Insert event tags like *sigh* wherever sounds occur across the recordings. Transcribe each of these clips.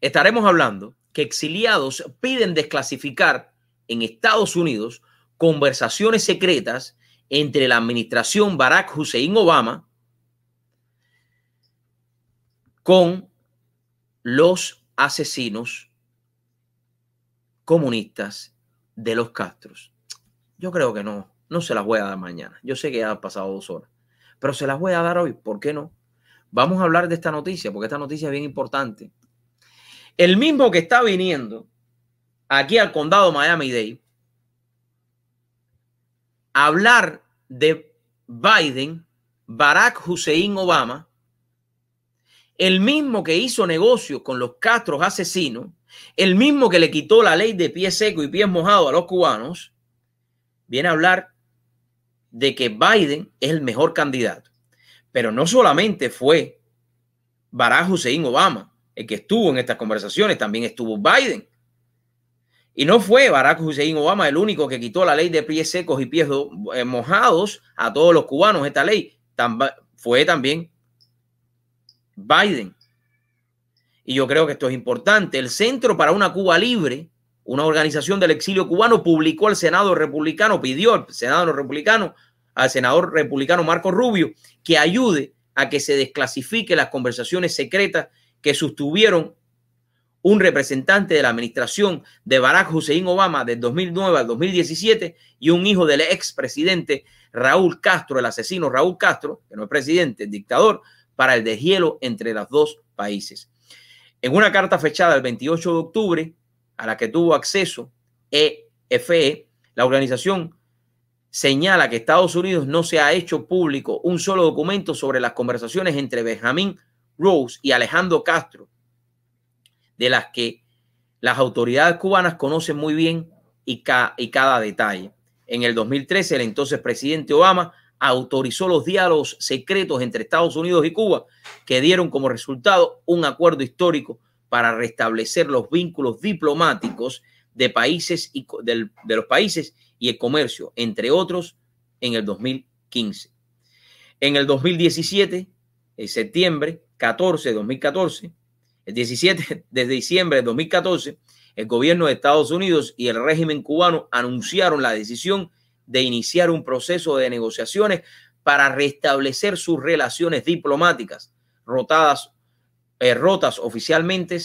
estaremos hablando que exiliados piden desclasificar en Estados Unidos conversaciones secretas entre la administración Barack Hussein Obama con los asesinos comunistas de los Castros. Yo creo que no, no se las voy a dar mañana. Yo sé que ya han pasado dos horas, pero se las voy a dar hoy. ¿Por qué no? Vamos a hablar de esta noticia, porque esta noticia es bien importante. El mismo que está viniendo aquí al condado Miami-Dade a hablar de Biden, Barack Hussein Obama, el mismo que hizo negocios con los Castros asesinos, el mismo que le quitó la ley de pie seco y pies mojados a los cubanos, viene a hablar de que Biden es el mejor candidato. Pero no solamente fue Barack Hussein Obama el que estuvo en estas conversaciones, también estuvo Biden. Y no fue Barack Hussein Obama el único que quitó la ley de pies secos y pies eh, mojados a todos los cubanos, esta ley. Fue también Biden. Y yo creo que esto es importante. El Centro para una Cuba Libre, una organización del exilio cubano, publicó al Senado republicano, pidió al Senado republicano, al senador republicano Marco Rubio, que ayude a que se desclasifique las conversaciones secretas que sostuvieron un representante de la administración de Barack Hussein Obama del 2009 al 2017 y un hijo del expresidente Raúl Castro, el asesino Raúl Castro, que no es presidente, es dictador, para el deshielo entre los dos países. En una carta fechada el 28 de octubre, a la que tuvo acceso EFE, la organización señala que Estados Unidos no se ha hecho público un solo documento sobre las conversaciones entre Benjamín Rose y Alejandro Castro, de las que las autoridades cubanas conocen muy bien y, y cada detalle. En el 2013, el entonces presidente Obama autorizó los diálogos secretos entre Estados Unidos y Cuba, que dieron como resultado un acuerdo histórico para restablecer los vínculos diplomáticos de países y de los países y el comercio, entre otros, en el 2015. En el 2017, en septiembre 14 de 2014, el 17 *laughs* de diciembre de 2014, el gobierno de Estados Unidos y el régimen cubano anunciaron la decisión de iniciar un proceso de negociaciones para restablecer sus relaciones diplomáticas rotadas, eh, rotas oficialmente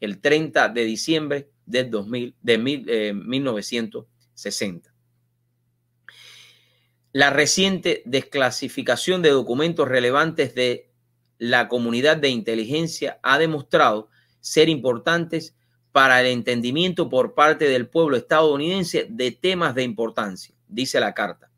el 30 de diciembre de, 2000, de 1960. Eh, la reciente desclasificación de documentos relevantes de la comunidad de inteligencia ha demostrado ser importantes para el entendimiento por parte del pueblo estadounidense de temas de importancia dice la carta.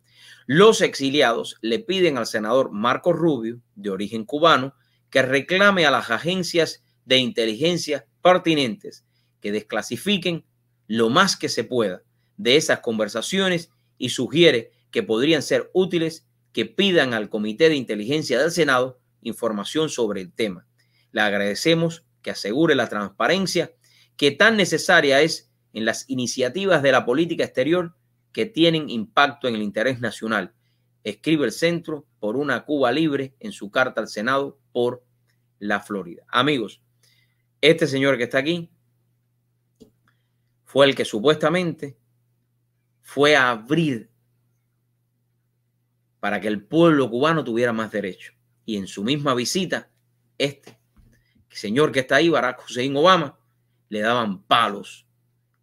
Los exiliados le piden al senador Marco Rubio, de origen cubano, que reclame a las agencias de inteligencia pertinentes que desclasifiquen lo más que se pueda de esas conversaciones y sugiere que podrían ser útiles que pidan al Comité de Inteligencia del Senado información sobre el tema. Le agradecemos que asegure la transparencia que tan necesaria es en las iniciativas de la política exterior que tienen impacto en el interés nacional. Escribe el Centro por una Cuba libre en su carta al Senado por la Florida. Amigos, este señor que está aquí fue el que supuestamente fue a abrir para que el pueblo cubano tuviera más derecho. Y en su misma visita, este señor que está ahí, Barack Hussein Obama, le daban palos,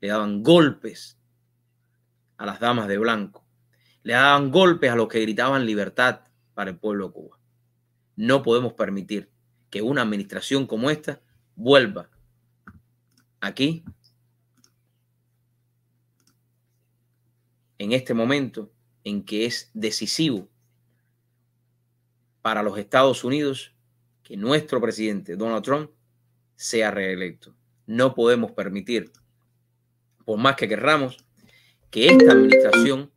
le daban golpes, a las damas de blanco. Le daban golpes a los que gritaban libertad para el pueblo de Cuba. No podemos permitir que una administración como esta vuelva aquí en este momento en que es decisivo para los Estados Unidos que nuestro presidente Donald Trump sea reelecto. No podemos permitir, por más que querramos, que esta administración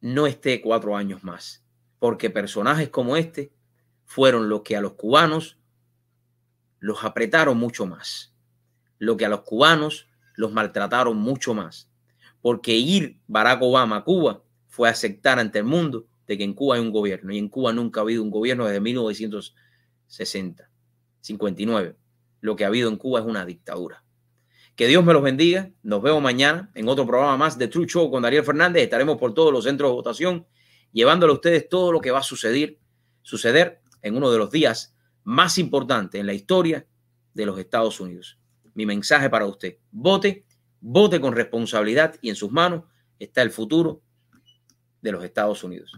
no esté cuatro años más, porque personajes como este fueron los que a los cubanos los apretaron mucho más, lo que a los cubanos los maltrataron mucho más, porque ir Barack Obama a Cuba fue aceptar ante el mundo de que en Cuba hay un gobierno y en Cuba nunca ha habido un gobierno desde 1960. 59. Lo que ha habido en Cuba es una dictadura. Que Dios me los bendiga. Nos vemos mañana en otro programa más de True Show con Daniel Fernández. Estaremos por todos los centros de votación llevándole a ustedes todo lo que va a suceder, suceder en uno de los días más importantes en la historia de los Estados Unidos. Mi mensaje para usted, vote, vote con responsabilidad y en sus manos está el futuro de los Estados Unidos.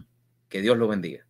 Que Dios los bendiga.